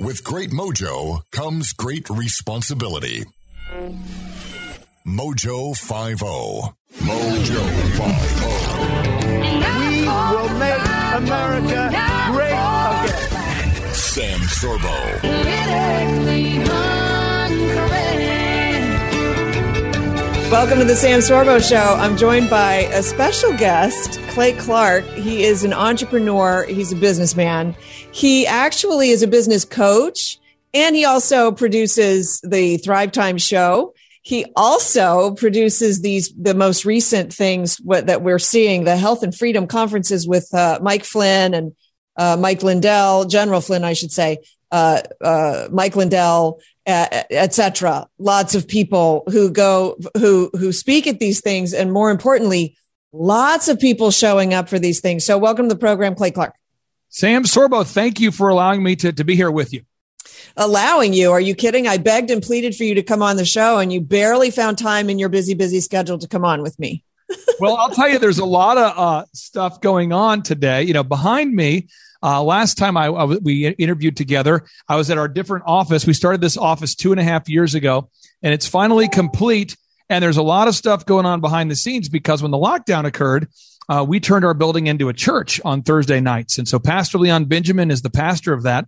With great mojo comes great responsibility. Mojo 50. Mojo 50. We will make America great again. Sam Sorbo. Welcome to the Sam Sorbo Show. I'm joined by a special guest, Clay Clark. He is an entrepreneur, he's a businessman. He actually is a business coach, and he also produces the Thrive Time show. He also produces these the most recent things what, that we're seeing the health and freedom conferences with uh, Mike Flynn and uh, Mike Lindell, General Flynn, I should say, uh, uh Mike Lindell, etc. Lots of people who go who who speak at these things, and more importantly, lots of people showing up for these things. So, welcome to the program, Clay Clark. Sam Sorbo, thank you for allowing me to, to be here with you. Allowing you? Are you kidding? I begged and pleaded for you to come on the show, and you barely found time in your busy, busy schedule to come on with me. well, I'll tell you, there's a lot of uh, stuff going on today. You know, behind me, uh, last time I, I, we interviewed together, I was at our different office. We started this office two and a half years ago, and it's finally complete. And there's a lot of stuff going on behind the scenes because when the lockdown occurred, uh, we turned our building into a church on Thursday nights. And so Pastor Leon Benjamin is the pastor of that.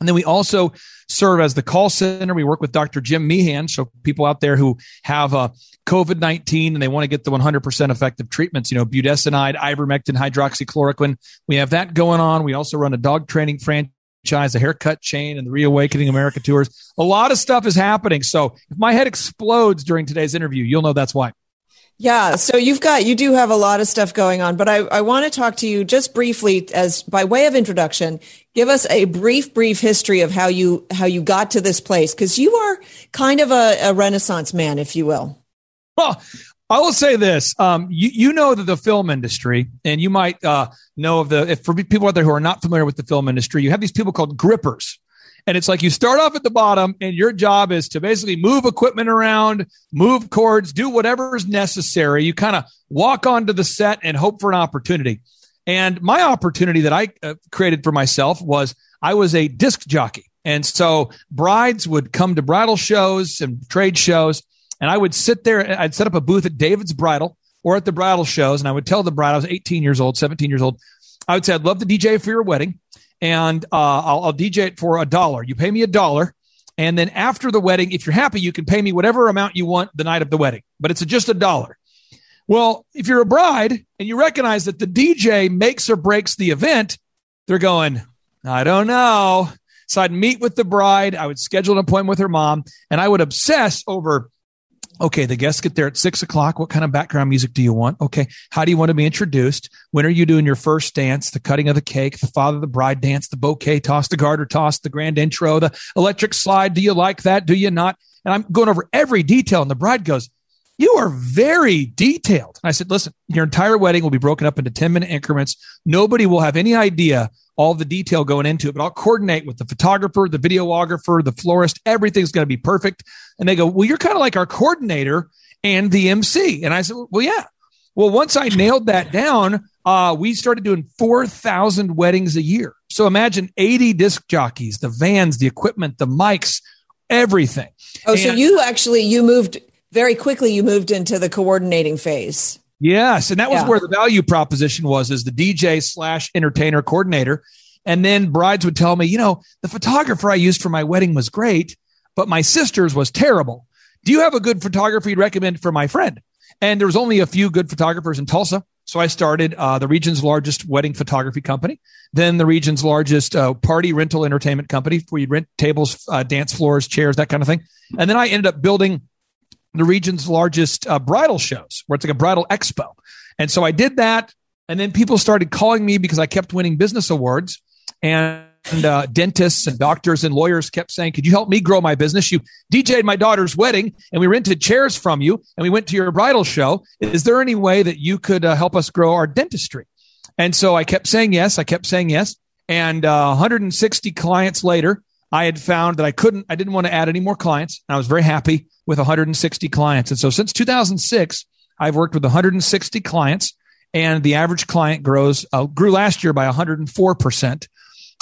And then we also serve as the call center. We work with Dr. Jim Meehan. So people out there who have uh, COVID 19 and they want to get the 100% effective treatments, you know, budesonide, ivermectin, hydroxychloroquine. We have that going on. We also run a dog training franchise, a haircut chain, and the Reawakening America tours. A lot of stuff is happening. So if my head explodes during today's interview, you'll know that's why. Yeah, so you've got you do have a lot of stuff going on, but I, I want to talk to you just briefly as by way of introduction. Give us a brief, brief history of how you how you got to this place because you are kind of a, a, Renaissance man, if you will. Well, I will say this: um, you you know that the film industry, and you might uh, know of the if for people out there who are not familiar with the film industry, you have these people called grippers. And it's like you start off at the bottom, and your job is to basically move equipment around, move cords, do whatever is necessary. You kind of walk onto the set and hope for an opportunity. And my opportunity that I uh, created for myself was I was a disc jockey. And so brides would come to bridal shows and trade shows, and I would sit there. I'd set up a booth at David's Bridal or at the bridal shows, and I would tell the bride I was 18 years old, 17 years old. I would say, I'd love to DJ for your wedding and uh, I'll, I'll DJ it for a dollar. You pay me a dollar. And then after the wedding, if you're happy, you can pay me whatever amount you want the night of the wedding, but it's just a dollar. Well, if you're a bride and you recognize that the DJ makes or breaks the event, they're going, I don't know. So I'd meet with the bride. I would schedule an appointment with her mom and I would obsess over Okay, the guests get there at six o'clock. What kind of background music do you want? Okay, how do you want to be introduced? When are you doing your first dance? The cutting of the cake, the father, the bride dance, the bouquet toss, the garter toss, the grand intro, the electric slide. Do you like that? Do you not? And I'm going over every detail. And the bride goes, You are very detailed. And I said, Listen, your entire wedding will be broken up into 10 minute increments. Nobody will have any idea all the detail going into it, but I'll coordinate with the photographer, the videographer, the florist. Everything's going to be perfect. And they go, well, you're kind of like our coordinator and the MC. And I said, well, yeah. Well, once I nailed that down, uh, we started doing 4,000 weddings a year. So imagine 80 disc jockeys, the vans, the equipment, the mics, everything. Oh, and so you actually, you moved very quickly, you moved into the coordinating phase. Yes, and that was yeah. where the value proposition was as the DJ slash entertainer coordinator. And then brides would tell me, you know, the photographer I used for my wedding was great, but my sister's was terrible. Do you have a good photographer you'd recommend for my friend? And there was only a few good photographers in Tulsa. So I started uh, the region's largest wedding photography company, then the region's largest uh, party rental entertainment company where you'd rent tables, uh, dance floors, chairs, that kind of thing. And then I ended up building the region's largest uh, bridal shows, where it's like a bridal expo. And so I did that. And then people started calling me because I kept winning business awards. And uh, dentists and doctors and lawyers kept saying, Could you help me grow my business? You DJ'd my daughter's wedding and we rented chairs from you and we went to your bridal show. Is there any way that you could uh, help us grow our dentistry? And so I kept saying yes. I kept saying yes. And uh, 160 clients later, I had found that I couldn't, I didn't want to add any more clients. I was very happy with 160 clients. And so since 2006, I've worked with 160 clients and the average client grows, uh, grew last year by 104%.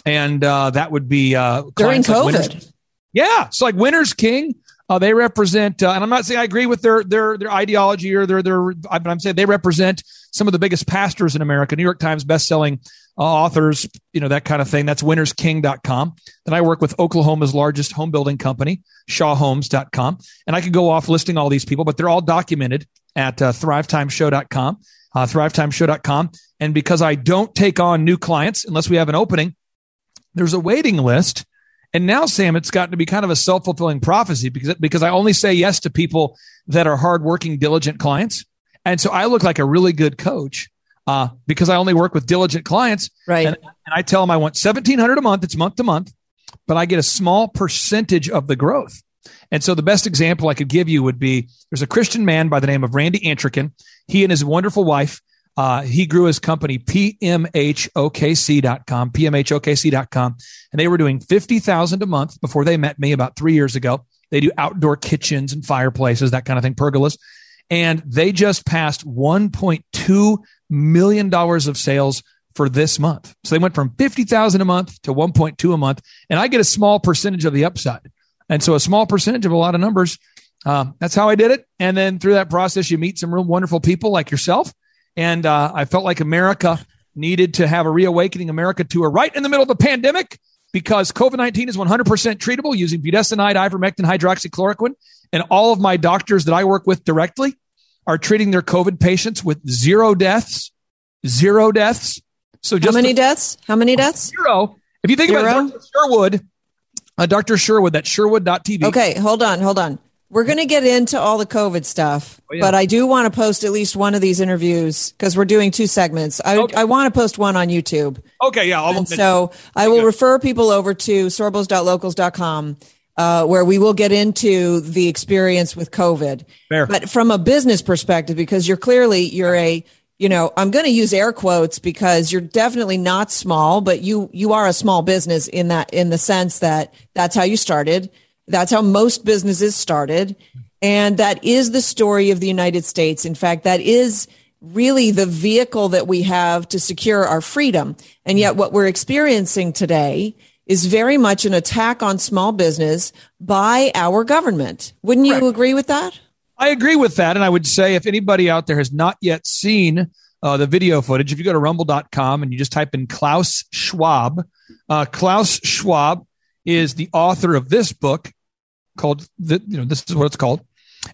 and uh, that would be uh, during clients like COVID. Yeah, so like Winners King, uh, they represent, uh, and I'm not saying I agree with their their their ideology or their their, but I'm saying they represent some of the biggest pastors in America. New York Times bestselling uh, authors, you know that kind of thing. That's winnersking.com. Then I work with Oklahoma's largest home building company, ShawHomes.com, and I could go off listing all these people, but they're all documented at uh, ThriveTimeshow.com, uh, ThriveTimeshow.com. And because I don't take on new clients unless we have an opening, there's a waiting list. And now, Sam, it's gotten to be kind of a self fulfilling prophecy because because I only say yes to people that are hardworking, diligent clients, and so I look like a really good coach uh, because I only work with diligent clients. Right. And, and I tell them I want seventeen hundred a month. It's month to month, but I get a small percentage of the growth. And so the best example I could give you would be there's a Christian man by the name of Randy Antrican. He and his wonderful wife uh, he grew his company pmhokc.com, pmhokc.com, and they were doing 50,000 a month before they met me about three years ago. They do outdoor kitchens and fireplaces, that kind of thing, pergolas. And they just passed $1.2 million of sales for this month. So they went from 50,000 a month to 1.2 a month. And I get a small percentage of the upside. And so a small percentage of a lot of numbers. Um, that's how I did it. And then through that process, you meet some real wonderful people like yourself and uh, I felt like America needed to have a reawakening America tour right in the middle of the pandemic because COVID 19 is 100% treatable using budesonide, ivermectin, hydroxychloroquine. And all of my doctors that I work with directly are treating their COVID patients with zero deaths. Zero deaths. So just How many deaths? How many deaths? zero. If you think Zero? about Dr. Sherwood, uh, Dr. Sherwood, that's Sherwood.tv. Okay, hold on, hold on. We're going to get into all the COVID stuff, Oh, yeah. but I do want to post at least one of these interviews because we're doing two segments. I, Okay. I want to post one on YouTube. Okay, yeah. I'll, And so I will good. refer people over to sorbos.locals.com uh, where we will get into the experience with COVID. Fair. But from a business perspective, because you're clearly, you're a, you know, I'm going to use air quotes because you're definitely not small, but you, you are a small business in that, in the sense that that's how you started. That's how most businesses started. And that is the story of the United States. In fact, that is really the vehicle that we have to secure our freedom. And yet what we're experiencing today is very much an attack on small business by our government. Wouldn't you Correct. agree with that? I agree with that. And I would say if anybody out there has not yet seen uh, the video footage, if you go to rumble.com and you just type in Klaus Schwab, uh, Klaus Schwab is the author of this book called, the, you know, this is what it's called.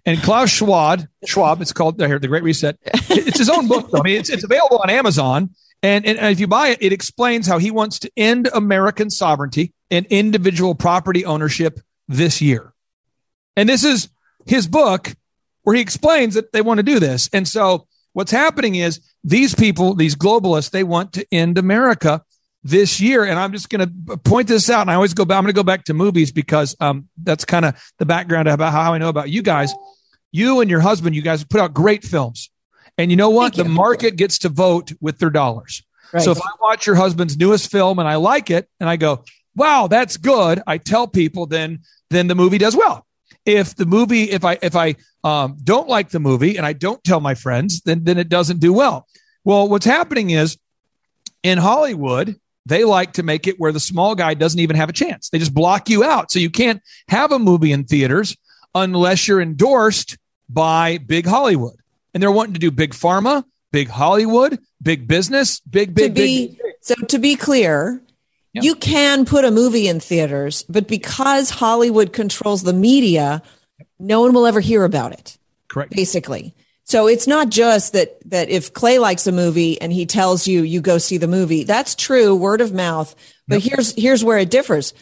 And Klaus Schwab, Schwab, it's called here, The Great Reset. It's his own book, though. I mean, it's, it's available on Amazon. And, and if you buy it, it explains how he wants to end American sovereignty and individual property ownership this year. And this is his book where he explains that they want to do this. And so what's happening is these people, these globalists, they want to end America this year. And I'm just going to point this out. And I always go back, I'm going to go back to movies because um, that's kind of the background about how I know about you guys. You and your husband, you guys put out great films. And you know what? Thank The you. market gets to vote with their dollars. Right. So if I watch your husband's newest film and I like it and I go, wow, that's good, I tell people then then the movie does well. If the movie, if I if I um, don't like the movie and I don't tell my friends, then then it doesn't do well. Well, what's happening is in Hollywood, they like to make it where the small guy doesn't even have a chance. They just block you out. So you can't have a movie in theaters unless you're endorsed by big Hollywood. And they're wanting to do big pharma, big Hollywood, big business, big, big, be big. so to be clear Yeah. you can put a movie in theaters but because hollywood controls the media no one will ever hear about it Correct. basically so it's not just that that if clay likes a movie and he tells you you go see the movie that's true word of mouth but here's here's where it differs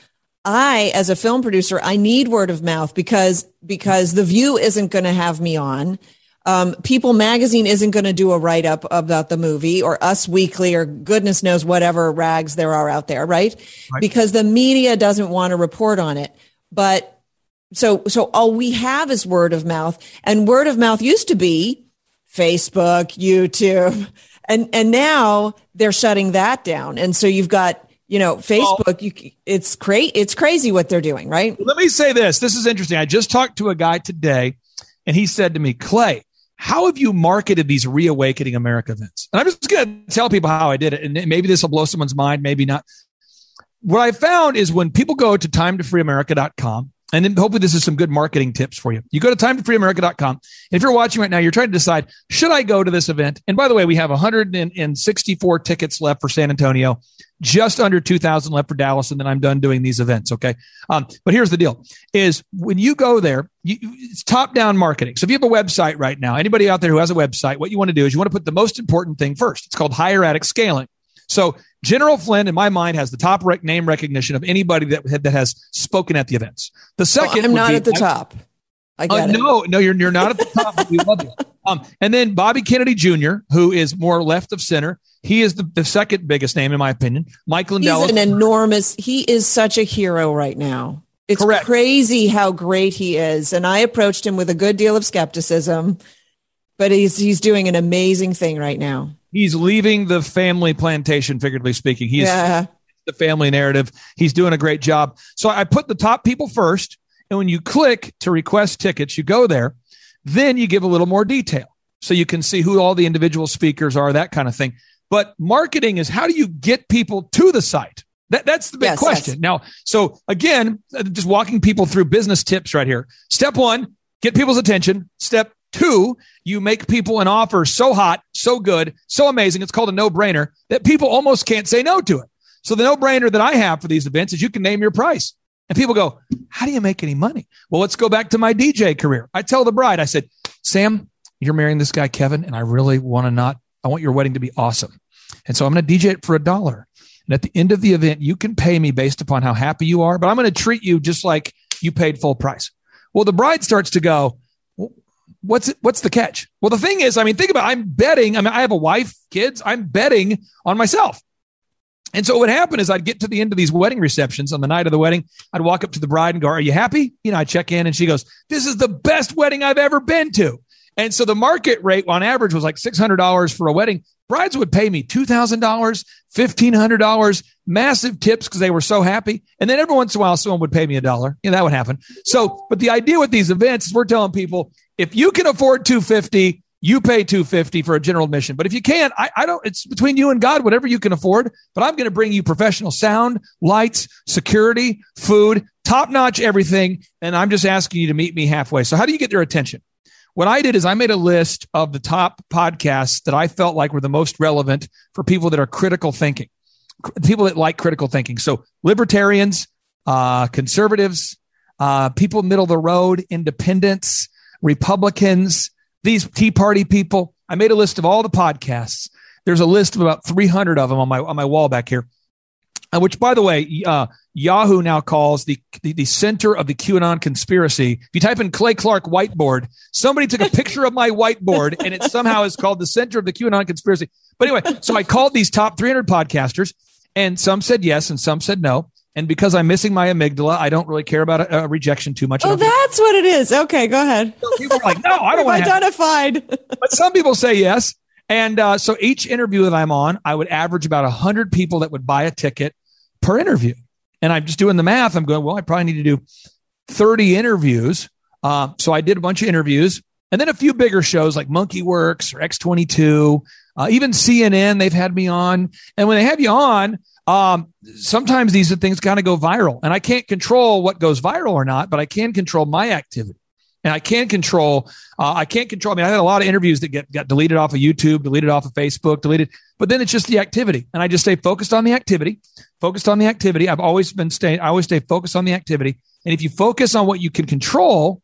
i as a film producer i need word of mouth because because the view isn't going to have me on um, People Magazine isn't going to do a write up about the movie or Us Weekly or goodness knows whatever rags there are out there, right? Right. Because the media doesn't want to report on it. But so, so all we have is word of mouth and word of mouth used to be Facebook, YouTube, and, and now they're shutting that down. And so you've got, you know, Facebook, you, it's crazy. It's crazy what they're doing, right? Let me say this. This is interesting. I just talked to a guy today and he said to me, Clay, how have you marketed these reawakening America events? And I'm just going to tell people how I did it. And maybe this will blow someone's mind, maybe not. what I found is when people go to timetofreeamerica.com, and then hopefully this is some good marketing tips for you. You go to timetofreeamerica.com. If you're watching right now, you're trying to decide, should I go to this event? And by the way, we have 164 tickets left for San Antonio, just under 2000 left for Dallas. And then I'm done doing these events. Okay. Um, but here's the deal is when you go there, you, it's top down marketing. So if you have a website right now, anybody out there who has a website, what you want to do is you want to put the most important thing first. It's called hieratic scaling. So General Flynn, in my mind, has the top rec- name recognition of anybody that that has spoken at the events. The second, I'm not be, at the top. I get uh, No, no, you're you're not at the top. we love you. Um, and then Bobby Kennedy Jr., who is more left of center. He is the, the second biggest name, in my opinion. Mike Lindell. He's an enormous. He is such a hero right now. It's Correct. crazy how great he is, and I approached him with a good deal of skepticism, but he's he's doing an amazing thing right now he's leaving the family plantation, figuratively speaking. He's yeah. the family narrative. He's doing a great job. So I put the top people first. And when you click to request tickets, you go there. Then you give a little more detail so you can see who all the individual speakers are, that kind of thing. But marketing is how do you get people to the site? That, that's the big yes, question. Yes. Now, so again, uh, just walking people through business tips right here. Step one, get people's attention. Step Two, you make people an offer so hot, so good, so amazing. It's called a no brainer that people almost can't say no to it. So the no brainer that I have for these events is you can name your price. And people go, how do you make any money? Well, let's go back to my DJ career. I tell the bride, I said, Sam, you're marrying this guy, Kevin, and I really want to not, I want your wedding to be awesome. And so I'm going to DJ it for a dollar. And at the end of the event, you can pay me based upon how happy you are, but I'm going to treat you just like you paid full price. Well, the bride starts to go, what's what's the catch? Well, the thing is, I mean, think about it, I'm betting. I mean, I have a wife, kids. I'm betting on myself. And so what would happen is I'd get to the end of these wedding receptions on the night of the wedding. I'd walk up to the bride and go, "Are you happy?" You know, I check in and she goes, "This is the best wedding I've ever been to." And so the market rate on average was like $600 for a wedding. Brides would pay me $2,000, $1,500, massive tips because they were so happy. And then every once in a while, someone would pay me a dollar. Yeah, that would happen. So, but the idea with these events is we're telling people if you can afford 250 you pay 250 for a general admission. But if you can't I, I don't it's between you and god whatever you can afford. But i'm going to bring you professional sound lights security food top notch everything and i'm just asking you to meet me halfway. So how do you get their attention? What i did is i made a list of the top podcasts that i felt like were the most relevant for people that are critical thinking people that like critical thinking. So libertarians uh, conservatives uh, people middle of the road independents Republicans, these Tea Party people. I made a list of all the podcasts. There's a list of about 300 of them on my on my wall back here. Uh, which, by the way, uh, Yahoo now calls the, the, the center of the QAnon conspiracy. If you type in Clay Clark whiteboard, somebody took a picture of my whiteboard, and it somehow is called the center of the QAnon conspiracy. But anyway, so I called these top 300 podcasters, and some said yes, and some said no. And because I'm missing my amygdala, I don't really care about a, a rejection too much. Oh, that's what it is. Okay, go ahead. So people are like, no, I don't want to. Identified. but some people say yes. And uh, so each interview that I'm on, I would average about 100 people that would buy a ticket per interview. And I'm just doing the math. I'm going, well, I probably need to do 30 interviews. Uh, so I did a bunch of interviews and then a few bigger shows like MonkeyWerx or X22, uh, even CNN, they've had me on. And when they have you on, um, sometimes these things kind of go viral and I can't control what goes viral or not, but I can control my activity and I can control, uh, I can't control. I mean, I had a lot of interviews that get, got deleted off of YouTube, deleted off of Facebook, deleted, but then it's just the activity. And I just stay focused on the activity, focused on the activity. I've always been staying, I always stay focused on the activity. And if you focus on what you can control,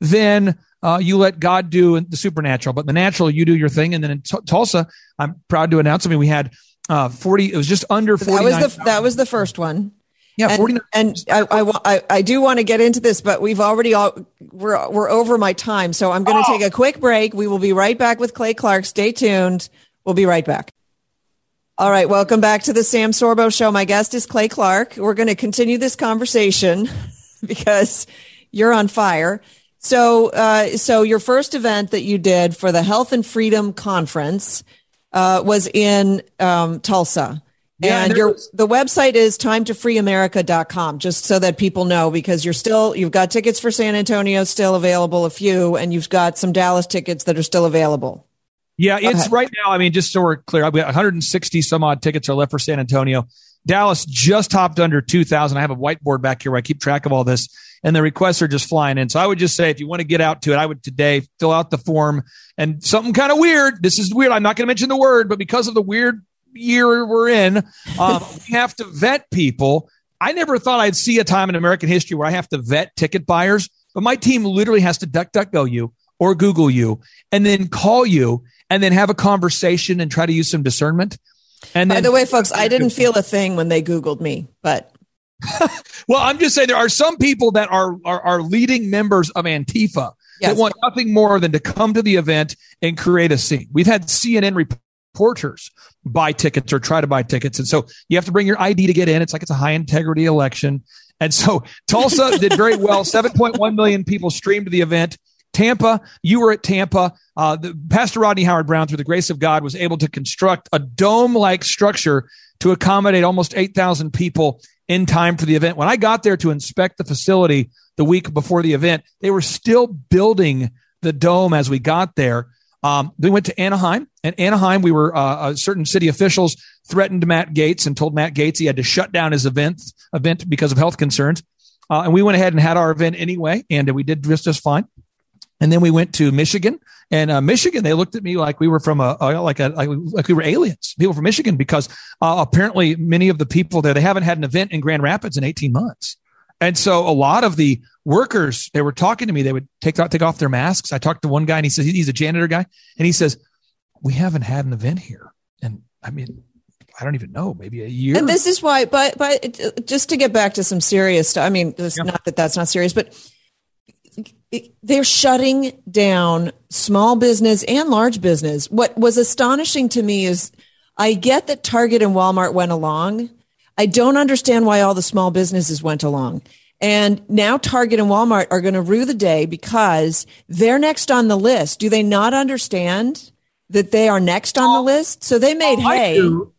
then uh, you let God do the supernatural, but the natural, you do your thing. And then in T- Tulsa, I'm proud to announce, I mean, we had uh, 40, it was just under 40. That was the, that was the first one. Yeah, 49. And, and I, I, I, do want to get into this, but we've already all, we're, we're over my time. So I'm going to oh. take a quick break. We will be right back with Clay Clark. Stay tuned. We'll be right back. All right. Welcome back to the Sam Sorbo show. My guest is Clay Clark. We're going to continue this conversation because you're on fire. So, uh, so your first event that you did for the Health and Freedom Conference, uh, was in um, Tulsa. Yeah, and your was- the website is timetofreeamerica.com just so that people know because you're still you've got tickets for San Antonio still available a few and you've got some Dallas tickets that are still available. Yeah, it's right now. I mean, just so we're clear, I've got 160 some odd tickets are left for San Antonio. Dallas just topped under 2,000. I have a whiteboard back here where I keep track of all this, and the requests are just flying in. So I would just say, if you want to get out to it, I would today fill out the form and something kind of weird. This is weird. I'm not going to mention the word, but because of the weird year we're in, um, we have to vet people. I never thought I'd see a time in American history where I have to vet ticket buyers, but my team literally has to duck, duck, go you or Google you and then call you and then have a conversation and try to use some discernment. And by then, the way, folks, I didn't feel a thing when they Googled me, but well, I'm just saying there are some people that are are, are leading members of Antifa Yes. that want nothing more than to come to the event and create a scene. We've had CNN reporters buy tickets or try to buy tickets, and so you have to bring your ID to get in. It's like it's a high integrity election, and so Tulsa did very well. 7.1 million people streamed the event. Tampa, you were at Tampa. Uh, the, Pastor Rodney Howard Browne, through the grace of God, was able to construct a dome like structure to accommodate almost 8,000 people in time for the event. When I got there to inspect the facility the week before the event, they were still building the dome as we got there. Um, we went to Anaheim, and Anaheim, we were uh, uh, certain city officials threatened Matt Gaetz and told Matt Gaetz he had to shut down his event event because of health concerns. Uh, and we went ahead and had our event anyway, and we did just just fine. And then we went to Michigan, and uh, Michigan, they looked at me like we were from a, a like a like, like we were aliens, people from Michigan, because uh, apparently many of the people there they haven't had an event in Grand Rapids in 18 months. And so a lot of the workers, they were talking to me. They would take take off their masks. I talked to one guy, and he says he's a janitor guy, and he says we haven't had an event here, and I mean, I don't even know, maybe a year. and this is why. But but uh, just to get back to some serious stuff. I mean, it's Yeah. not that that's not serious, but it- they're shutting down small business and large business. What was astonishing to me is I get that Target and Walmart went along. I don't understand why all the small businesses went along. And now Target and Walmart are going to rue the day because they're next on the list. Do they not understand that they are next on the list? So they made Oh, hay. do.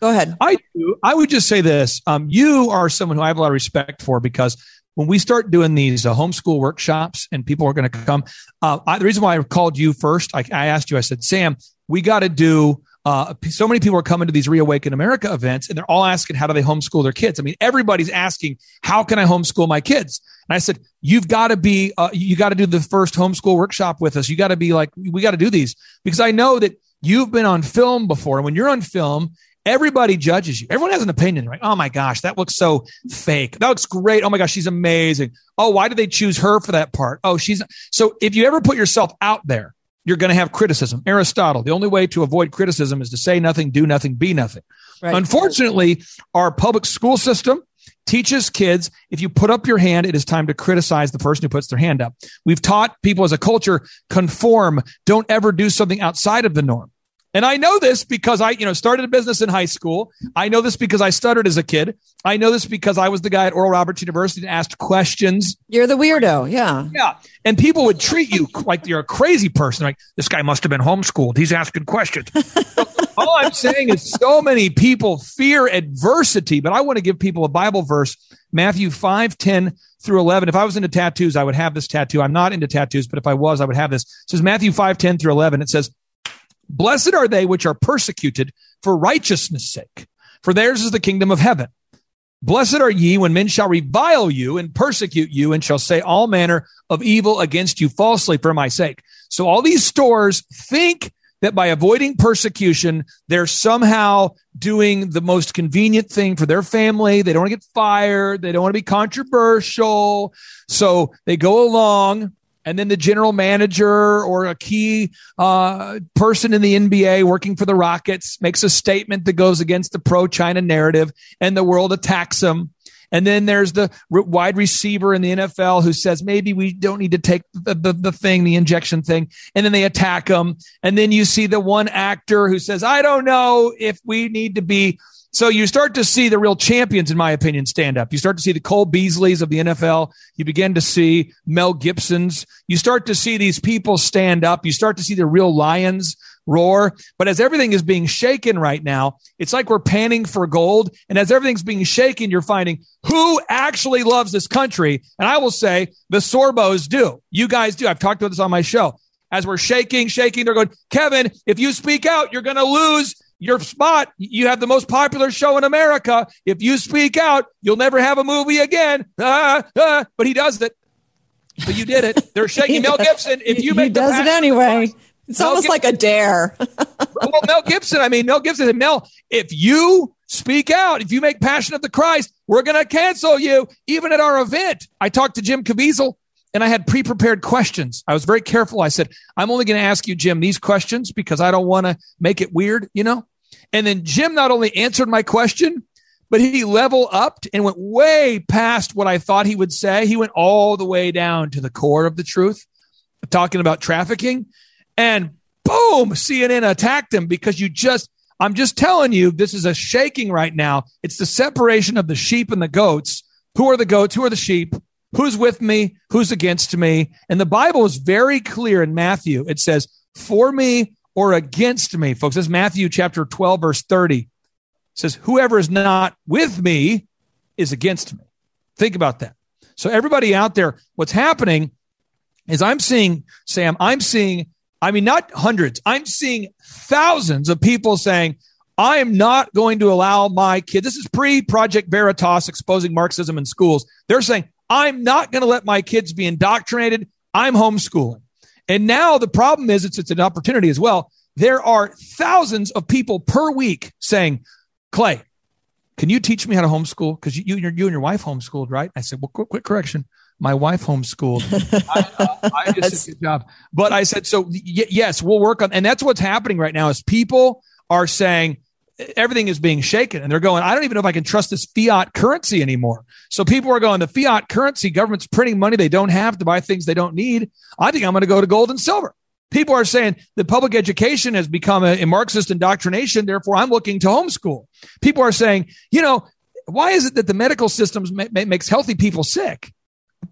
Go ahead. I do. I would just say this. Um, you are someone who I have a lot of respect for because when we start doing these uh, homeschool workshops and people are going to come, uh, I, the reason why I called you first, I, I asked you, I said, Sam, we got to do. Uh, so many people are coming to these Reawaken America events and they're all asking, how do they homeschool their kids? I mean, everybody's asking, how can I homeschool my kids? And I said, you've got to be, uh, you got to do the first homeschool workshop with us. You got to be like, we got to do these because I know that you've been on film before. And when you're on film, everybody judges you. Everyone has an opinion, right? Oh my gosh, that looks so fake. That looks great. Oh my gosh, she's amazing. Oh, why did they choose her for that part? Oh, she's so if you ever put yourself out there, you're going to have criticism. Aristotle, the only way to avoid criticism is to say nothing, do nothing, be nothing. Right. Unfortunately, our public school system teaches kids if you put up your hand, it is time to criticize the person who puts their hand up. We've taught people as a culture conform, don't ever do something outside of the norm. And I know this because I, you know, started a business in high school. I know this because I stuttered as a kid. I know this because I was the guy at Oral Roberts University and asked questions. You're the weirdo. Yeah. Yeah. And people would treat you like you're a crazy person. Like, this guy must have been homeschooled. He's asking questions. All I'm saying is so many people fear adversity, but I want to give people a Bible verse, Matthew 5, 10 through 11. If I was into tattoos, I would have this tattoo. I'm not into tattoos, but if I was, I would have this. It says Matthew 5, 10 through 11. It says, Blessed are they which are persecuted for righteousness' sake, for theirs is the kingdom of heaven. Blessed are ye when men shall revile you and persecute you and shall say all manner of evil against you falsely for my sake. So all these stores think that by avoiding persecution, they're somehow doing the most convenient thing for their family. They don't want to get fired. They don't want to be controversial. So they go along and then the general manager or a key uh, person in the NBA working for the Rockets makes a statement that goes against the pro China narrative, and the world attacks him. And then there's the wide receiver in the NFL who says maybe we don't need to take the, the, the thing, the injection thing. And then they attack him. And then you see the one actor who says, I don't know if we need to be. So you start to see the real champions, in my opinion, stand up. You start to see the Cole Beasleys of the NFL. You begin to see Mel Gibsons. You start to see these people stand up. You start to see the real lions roar. But as everything is being shaken right now, it's like we're panning for gold. And as everything's being shaken, you're finding who actually loves this country. And I will say the Sorbos do. You guys do. I've talked about this on my show. As we're shaking, shaking, they're going, Kevin, if you speak out, you're going to lose your spot. You have the most popular show in America. If you speak out, you'll never have a movie again. Ah, ah. But he does it. But you did it. They're shaking Mel Gibson. If you make he does it anyway. It's Mel almost Gibson, like a dare. well, Mel Gibson. I mean, Mel Gibson said, Mel, if you speak out, if you make Passion of the Christ, we're going to cancel you, even at our event. I talked to Jim Caviezel and I had pre prepared questions. I was very careful. I said, I'm only going to ask you, Jim, these questions because I don't want to make it weird, you know? And then Jim not only answered my question, but he level upped and went way past what I thought he would say. He went all the way down to the core of the truth, talking about trafficking. And boom, CNN attacked him because you just, I'm just telling you, this is a shaking right now. It's the separation of the sheep and the goats. Who are the goats? Who are the sheep? Who's with me? Who's against me? And the Bible is very clear in Matthew. It says, for me or against me. Folks, this is Matthew chapter 12, verse 30. It says, whoever is not with me is against me. Think about that. So everybody out there, what's happening is I'm seeing, Sam, I'm seeing, I mean, not hundreds, I'm seeing thousands of people saying, I am not going to allow my kid. This is pre Project Veritas exposing Marxism in schools. They're saying, I'm not going to let my kids be indoctrinated. I'm homeschooling. And now the problem is it's, it's an opportunity as well. There are thousands of people per week saying, Clay, can you teach me how to homeschool? Because you, you, you and your wife homeschooled, right? I said, well, quick, quick correction. My wife homeschooled. I, uh, I just did a good job. But I said, so y- yes, we'll work on, and that's what's happening right now is people are saying, everything is being shaken and they're going, I don't even know if I can trust this fiat currency anymore. So people are going, the fiat currency, government's printing money they don't have to buy things they don't need. I think I'm going to go to gold and silver. People are saying the public education has become a, a Marxist indoctrination. Therefore, I'm looking to homeschool. People are saying, you know, why is it that the medical system ma- ma- makes healthy people sick?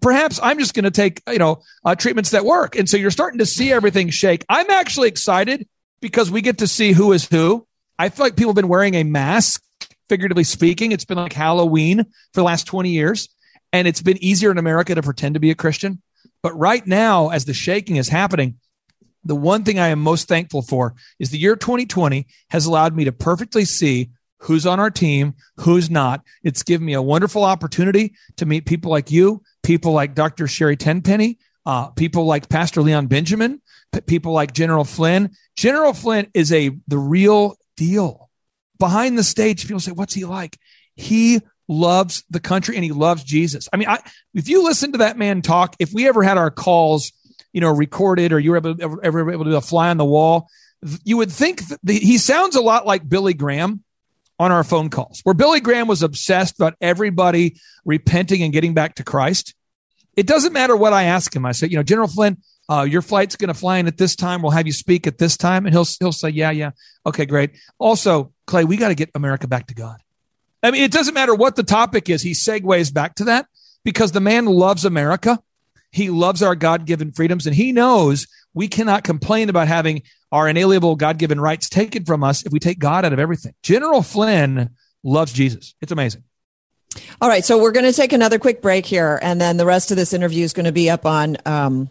Perhaps I'm just going to take, you know, uh, treatments that work. And so you're starting to see everything shake. I'm actually excited because we get to see who is who I feel like people have been wearing a mask, figuratively speaking. It's been like Halloween for the last 20 years. And it's been easier in America to pretend to be a Christian. But right now, as the shaking is happening, the one thing I am most thankful for is the year 2020 has allowed me to perfectly see who's on our team, who's not. It's given me a wonderful opportunity to meet people like you, people like Dr. Sherry Tenpenny, uh, people like Pastor Leon Benjamin, p- people like General Flynn. General Flynn is a the real deal. Behind the stage, people say, What's he like? He loves the country and he loves Jesus. I mean, I, if you listen to that man talk, if we ever had our calls, you know, recorded or you were ever, ever, able to do a fly on the wall, you would think the, he sounds a lot like Billy Graham on our phone calls, where Billy Graham was obsessed about everybody repenting and getting back to Christ. It doesn't matter what I ask him. I say, you know, General Flynn, uh, your flight's going to fly in at this time. We'll have you speak at this time. And he'll, he'll say, yeah, yeah. Okay, great. Also, Clay, we got to get America back to God. I mean, it doesn't matter what the topic is. He segues back to that because the man loves America. He loves our God given freedoms and he knows we cannot complain about having our inalienable God given rights taken from us if we take God out of everything. General Flynn loves Jesus. It's amazing. All right. So we're going to take another quick break here. And then the rest of this interview is going to be up on um,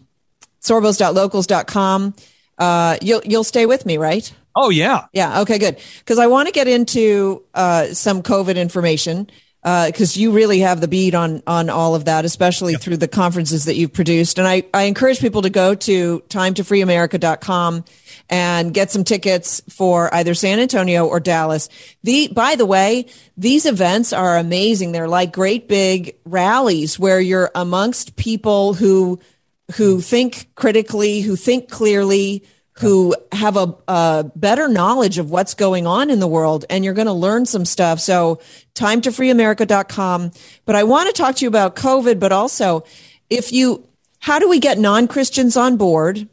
sorbos.locals.com. Uh, you'll, you'll stay with me, right? Oh, yeah. Yeah. Okay, good. Because I want to get into uh, some COVID information because uh, you really have the bead on on all of that, especially yep. through the conferences that you've produced. And I, I encourage people to go to timetofreeamerica.com and get some tickets for either San Antonio or Dallas. The by the way, these events are amazing. They're like great big rallies where you're amongst people who who think critically, who think clearly, who have a, a, better knowledge of what's going on in the world and you're going to learn some stuff. So time to freeamerica.com. But I want to talk to you about COVID, but also if you, how do we get non-Christians on board?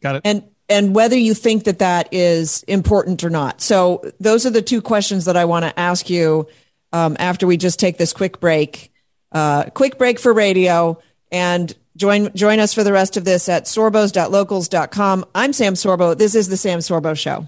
Got it. And, and whether you think that that is important or not. So those are the two questions that I want to ask you um, after we just take this quick break. Uh, quick break for radio. And Join, join us for the rest of this at sorbos.locals.com. I'm Sam Sorbo. This is the Sam Sorbo Show.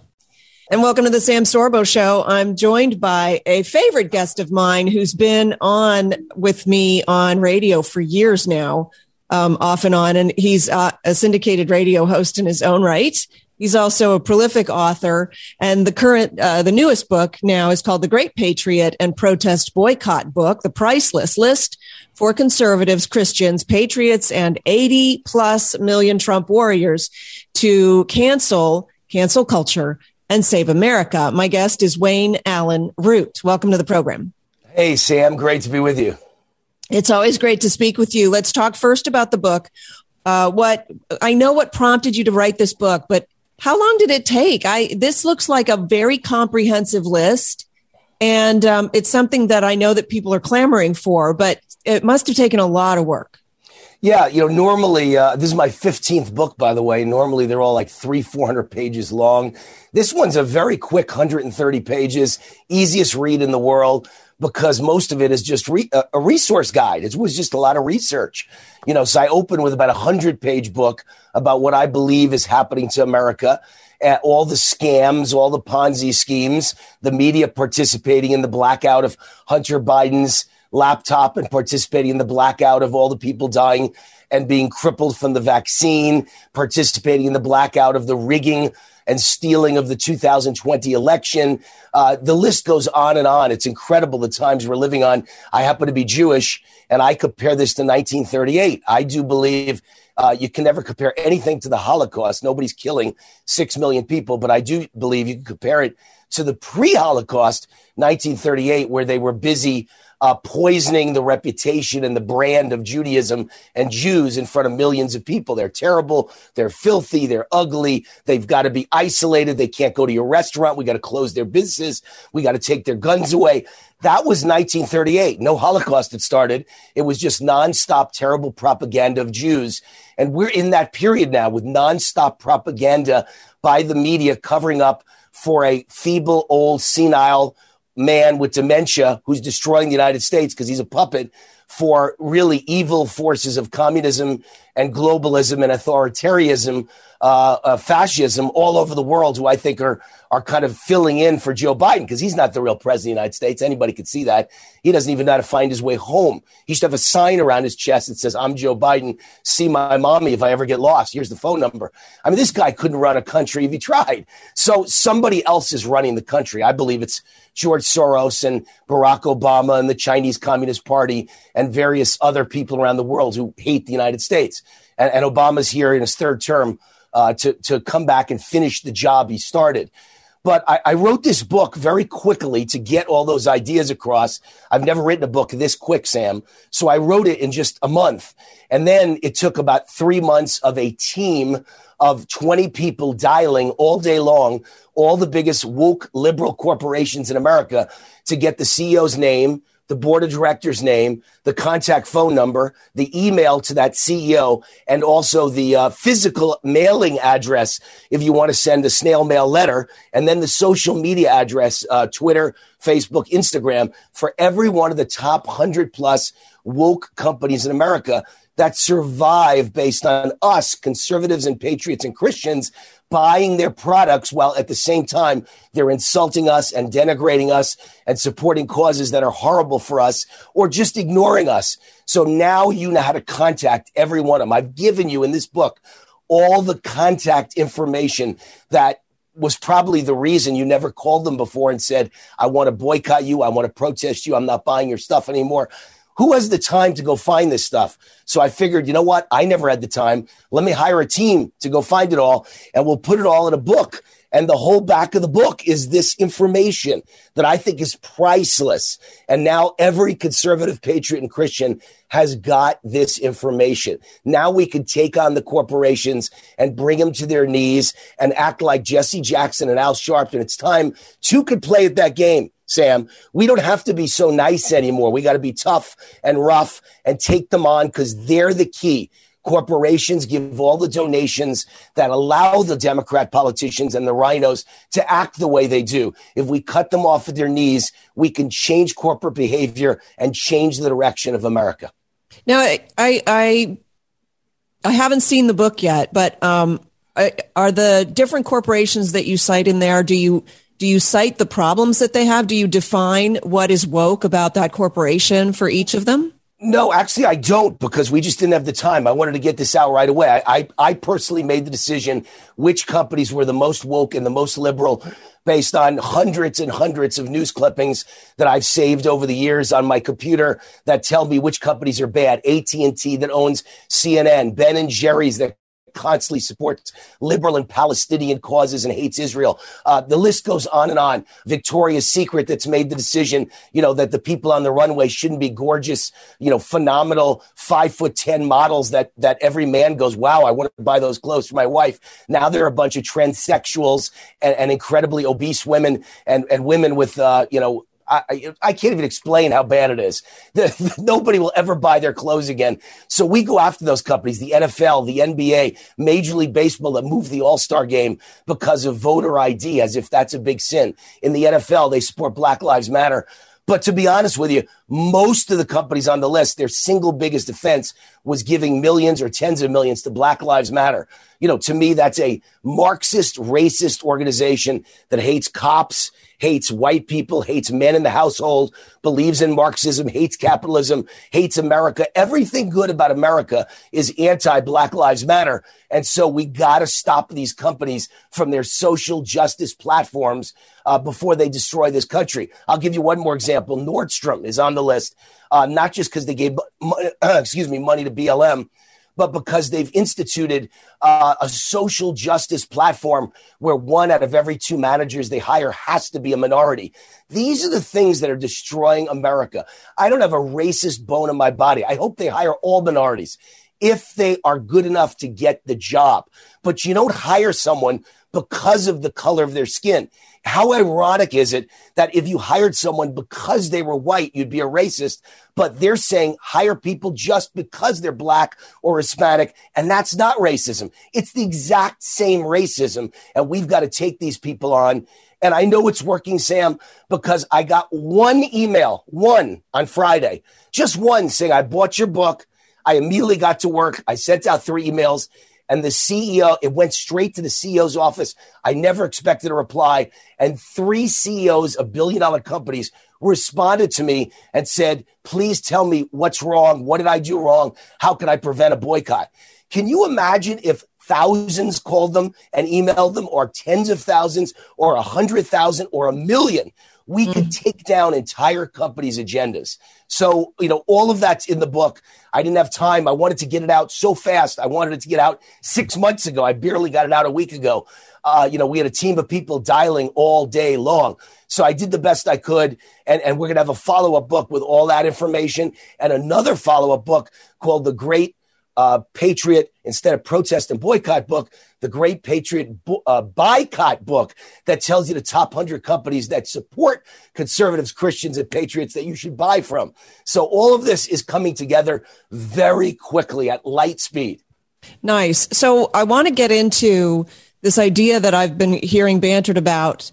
And welcome to the Sam Sorbo Show. I'm joined by a favorite guest of mine who's been on with me on radio for years now, um, off and on. And he's uh, a syndicated radio host in his own right. He's also a prolific author, and the current, uh, the newest book now is called "The Great Patriot and Protest Boycott Book: The Priceless List for Conservatives, Christians, Patriots, and 80 plus million Trump warriors to cancel cancel culture and save America." My guest is Wayne Allyn Root. Welcome to the program. Hey, Sam. Great to be with you. It's always great to speak with you. Let's talk first about the book. Uh, what I know what prompted you to write this book, but how long did it take? I this looks like a very comprehensive list, and um, it's something that I know that people are clamoring for, but it must have taken a lot of work. Yeah, you know, normally uh, this is my fifteenth book, by the way. Normally they're all like three, four hundred pages long. This one's a very quick, hundred and thirty pages, easiest read in the world because most of it is just re- a resource guide. It was just a lot of research, you know. So I open with about a hundred page book about what I believe is happening to America, uh, all the scams, all the Ponzi schemes, the media participating in the blackout of Hunter Biden's laptop and participating in the blackout of all the people dying and being crippled from the vaccine, participating in the blackout of the rigging and stealing of the 2020 election. Uh, the list goes on and on. It's incredible the times we're living on. I happen to be Jewish, and I compare this to 1938. I do believe uh, you can never compare anything to the Holocaust. Nobody's killing six million people, but I do believe you can compare it to the pre Holocaust 1938, where they were busy uh, poisoning the reputation and the brand of Judaism and Jews in front of millions of people. They're terrible. They're filthy. They're ugly. They've got to be isolated. They can't go to your restaurant. We got to close their businesses. We got to take their guns away. That was 1938. No Holocaust had started. It was just nonstop terrible propaganda of Jews. And we're in that period now with nonstop propaganda by the media covering up for a feeble, old, senile, man with dementia who's destroying the United States because he's a puppet for really evil forces of communism and globalism and authoritarianism, uh, uh, fascism all over the world, who I think are are kind of filling in for Joe Biden because he's not the real president of the United States. Anybody could see that. He doesn't even know how to find his way home. He should have a sign around his chest that says, "I'm Joe Biden. See my mommy if I ever get lost. Here's the phone number." I mean, this guy couldn't run a country if he tried. So somebody else is running the country. I believe it's George Soros and Barack Obama and the Chinese Communist Party and various other people around the world who hate the United States. And, and Obama's here in his third term uh, to, to come back and finish the job he started. But I, I, wrote this book very quickly to get all those ideas across. I've never written a book this quick, Sam. So I wrote it in just a month. And then it took about three months of a team of 20 people dialing all day long, all the biggest woke liberal corporations in America to get the CEO's name, the board of directors name, the contact phone number, the email to that CEO, and also the uh, physical mailing address if you want to send a snail mail letter, and then the social media address, uh, Twitter, Facebook, Instagram, for every one of the top 100 plus woke companies in America that survive based on us, conservatives and patriots and Christians, buying their products while at the same time they're insulting us and denigrating us and supporting causes that are horrible for us or just ignoring us. So now you know how to contact every one of them. I've given you in this book all the contact information that was probably the reason you never called them before and said, I want to boycott you. I want to protest you. I'm not buying your stuff anymore. Who has the time to go find this stuff? So I figured, you know what? I never had the time. Let me hire a team to go find it all and we'll put it all in a book. And the whole back of the book is this information that I think is priceless. And now every conservative patriot and Christian has got this information. Now we can take on the corporations and bring them to their knees and act like Jesse Jackson and Al Sharpton. It's time two could play at that game. Sam. We don't have to be so nice anymore. We got to be tough and rough and take them on because they're the key. Corporations give all the donations that allow the Democrat politicians and the RINOs to act the way they do. If we cut them off at their knees, we can change corporate behavior and change the direction of America. Now, I I I haven't seen the book yet, but um, are the different corporations that you cite in there? Do you do you cite the problems that they have? Do you define what is woke about that corporation for each of them? No, actually, I don't because we just didn't have the time. I wanted to get this out right away. I, I, I, personally made the decision which companies were the most woke and the most liberal based on hundreds and hundreds of news clippings that I've saved over the years on my computer that tell me which companies are bad. AT&T that owns CNN, Ben and Jerry's that constantly supports liberal and Palestinian causes and hates Israel. Uh, the list goes on and on. Victoria's Secret that's made the decision, you know, that the people on the runway shouldn't be gorgeous, you know, phenomenal five foot 10 models that, that every man goes, wow, I want to buy those clothes for my wife. Now there are a bunch of transsexuals and, and incredibly obese women and, and women with, uh, you know, I, I can't even explain how bad it is. The, nobody will ever buy their clothes again. So we go after those companies, the NFL, the NBA, Major League Baseball that moved the All Star game because of voter ID, as if that's a big sin. In the NFL, they support Black Lives Matter. But to be honest with you, most of the companies on the list, their single biggest offense was giving millions or tens of millions to Black Lives Matter. You know, to me, that's a Marxist, racist organization that hates cops, hates white people, hates men in the household, believes in Marxism, hates capitalism, hates America. Everything good about America is anti Black Lives Matter. And so we got to stop these companies from their social justice platforms uh, before they destroy this country. I'll give you one more example. Nordstrom is on the list, uh, not just because they gave, excuse me, money to BLM but because they've instituted uh, a social justice platform where one out of every two managers they hire has to be a minority. These are the things that are destroying America. I don't have a racist bone in my body. I hope they hire all minorities if they are good enough to get the job. But you don't hire someone because of the color of their skin. How ironic is it that if you hired someone because they were white, you'd be a racist, but they're saying hire people just because they're black or Hispanic, and that's not racism. It's the exact same racism, and we've got to take these people on. And I know it's working, Sam, because I got one email, one on Friday, just one saying, I bought your book. I immediately got to work. I sent out three emails and the CEO, it went straight to the CEO's office. I never expected a reply. And three CEOs of billion dollar companies responded to me and said, please tell me what's wrong. What did I do wrong? How can I prevent a boycott? Can you imagine if thousands called them and emailed them or tens of thousands or a hundred thousand or a million? we mm-hmm. could take down entire companies' agendas. So, you know, all of that's in the book. I didn't have time. I wanted to get it out so fast. I wanted it to get out six months ago. I barely got it out a week ago. Uh, you know, we had a team of people dialing all day long. So I did the best I could. And, and we're going to have a follow up book with all that information and another follow up book called The Great uh, Patriot instead of protest and boycott book, the Great Patriot bo- uh, Boycott book that tells you the top 100 companies that support conservatives, Christians, and patriots that you should buy from. So all of this is coming together very quickly at light speed. Nice. So I want to get into this idea that I've been hearing bantered about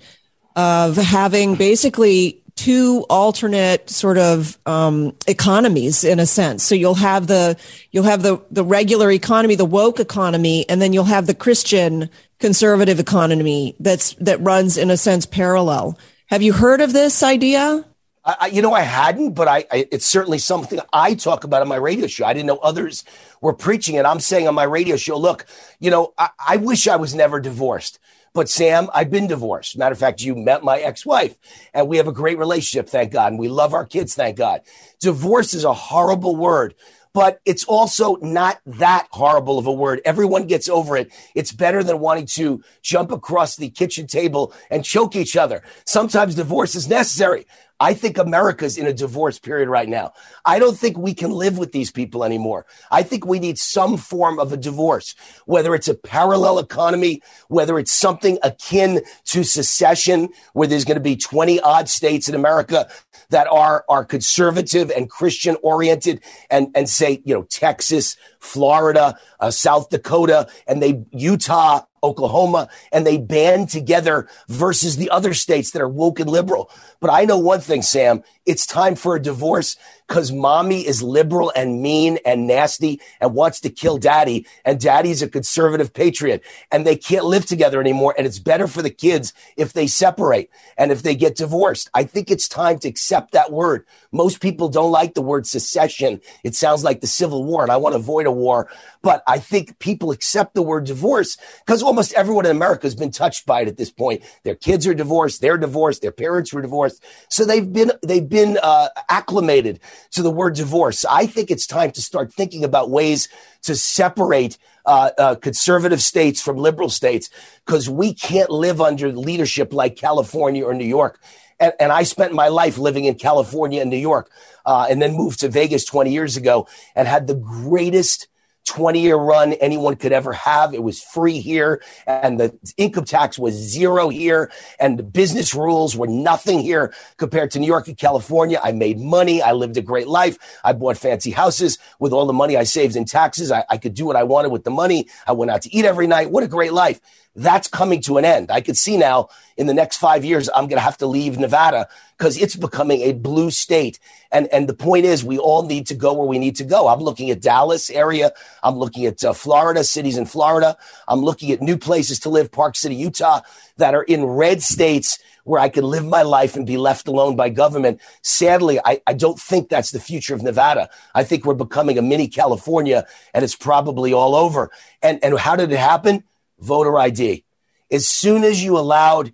of having basically two alternate sort of um, economies in a sense. So you'll have the you'll have the the regular economy, the woke economy, and then you'll have the Christian conservative economy that's that runs in a sense parallel. Have you heard of this idea? I, you know, I hadn't, but I, I, it's certainly something I talk about on my radio show. I didn't know others were preaching it. I'm saying on my radio show, look, you know, I, I wish I was never divorced. But Sam, I've been divorced. Matter of fact, you met my ex-wife and we have a great relationship. Thank God. And we love our kids. Thank God. Divorce is a horrible word, but it's also not that horrible of a word. Everyone gets over it. It's better than wanting to jump across the kitchen table and choke each other. Sometimes divorce is necessary. I think America's in a divorce period right now. I don't think we can live with these people anymore. I think we need some form of a divorce, whether it's a parallel economy, whether it's something akin to secession, where there's going to be 20 odd states in America that are, are conservative and Christian oriented and, and say, you know, Texas, Florida, uh, South Dakota, and they, Utah, Oklahoma, and they band together versus the other states that are woke and liberal. But I know one thing, Sam, it's time for a divorce because mommy is liberal and mean and nasty and wants to kill daddy. And daddy's a conservative patriot and they can't live together anymore. And it's better for the kids if they separate and if they get divorced. I think it's time to accept that word. Most people don't like the word secession. It sounds like the Civil War and I want to avoid a war. But I think people accept the word divorce because almost everyone in America has been touched by it at this point. Their kids are divorced. They're divorced. Their parents were divorced. So they've been, they've been uh, acclimated to the word divorce. I think it's time to start thinking about ways to separate uh, uh, conservative states from liberal states because we can't live under leadership like California or New York. And, and I spent my life living in California and New York, uh, and then moved to Vegas 20 years ago and had the greatest 20 year run anyone could ever have. It was free here and the income tax was zero here and the business rules were nothing here compared to New York and California. I made money. I lived a great life. I bought fancy houses with all the money I saved in taxes. I, I could do what I wanted with the money. I went out to eat every night. What a great life. That's coming to an end. I could see now in the next five years, I'm going to have to leave Nevada because it's becoming a blue state. And, and the point is, we all need to go where we need to go. I'm looking at Dallas area. I'm looking at uh, Florida, cities in Florida. I'm looking at new places to live, Park City, Utah, that are in red states where I can live my life and be left alone by government. Sadly, I, I don't think that's the future of Nevada. I think we're becoming a mini California and it's probably all over. And, and how did it happen? Voter ID. As soon as you allowed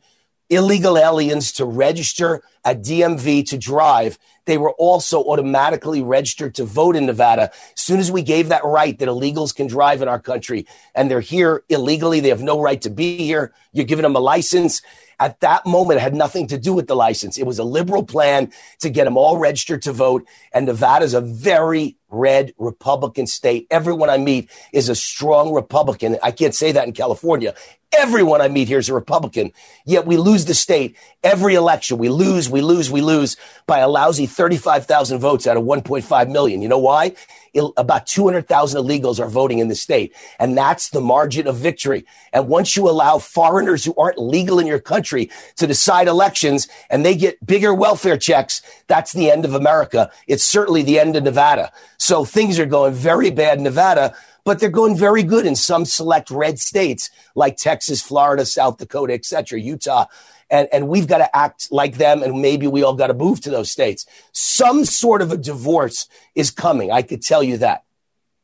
illegal aliens to register at DMV to drive, they were also automatically registered to vote in Nevada. As soon as we gave that right that illegals can drive in our country and they're here illegally, they have no right to be here. You're giving them a license. At that moment, it had nothing to do with the license. It was a liberal plan to get them all registered to vote. And Nevada is a very red Republican state. Everyone I meet is a strong Republican. I can't say that in California. Everyone I meet here is a Republican. Yet we lose the state every election. We lose, we lose, we lose by a lousy 35,000 votes out of 1.5 million. You know why? It, about 200,000 illegals are voting in the state. And that's the margin of victory. And once you allow foreigners who aren't legal in your country to decide elections and they get bigger welfare checks, that's the end of America. It's certainly the end of Nevada. So things are going very bad in Nevada but they're going very good in some select red states like Texas, Florida, South Dakota, etc., Utah. And, and we've got to act like them, and maybe we all got to move to those states. Some sort of a divorce is coming. I could tell you that.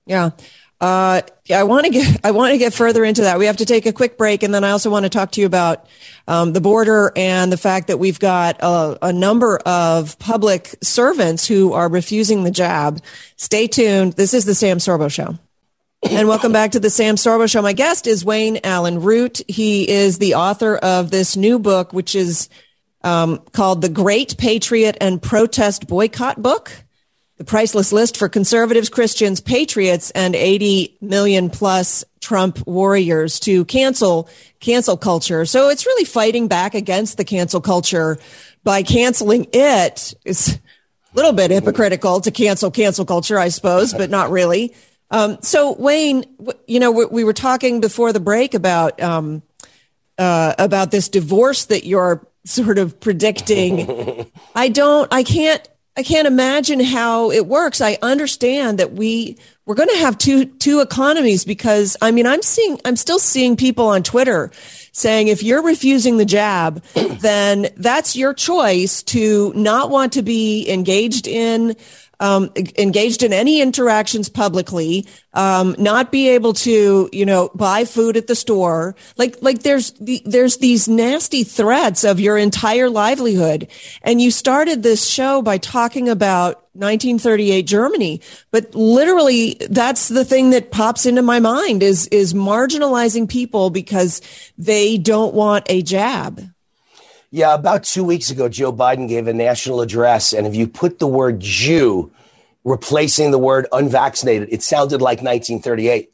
Yeah. Uh, I want to get I want to get further into that. We have to take a quick break, and then I also want to talk to you about um, the border and the fact that we've got a, a, number of public servants who are refusing the jab. Stay tuned. This is the Sam Sorbo Show. And welcome back to the Sam Sorbo Show. My guest is Wayne Allyn Root. He is the author of this new book, which is um, called The Great Patriot and Protest Boycott Book. The priceless list for conservatives, Christians, patriots, and 80 million plus Trump warriors to cancel cancel culture. So it's really fighting back against the cancel culture by canceling it. It's a little bit hypocritical to cancel cancel culture, I suppose, but not really. Um, so Wayne, you know, we, we, were talking before the break about um, uh, about this divorce that you're sort of predicting. I don't, I can't, I can't imagine how it works. I understand that we we're going to have two two economies because I mean I'm seeing I'm still seeing people on Twitter saying if you're refusing the jab, then that's your choice to not want to be engaged in um, engaged in any interactions publicly, um, not be able to, you know, buy food at the store. Like, like there's the, there's these nasty threats of your entire livelihood. And you started this show by talking about 1938 Germany, but literally that's the thing that pops into my mind is, is marginalizing people because they don't want a jab. Yeah, about two weeks ago, Joe Biden gave a national address, and if you put the word Jew replacing the word unvaccinated, it sounded like 1938.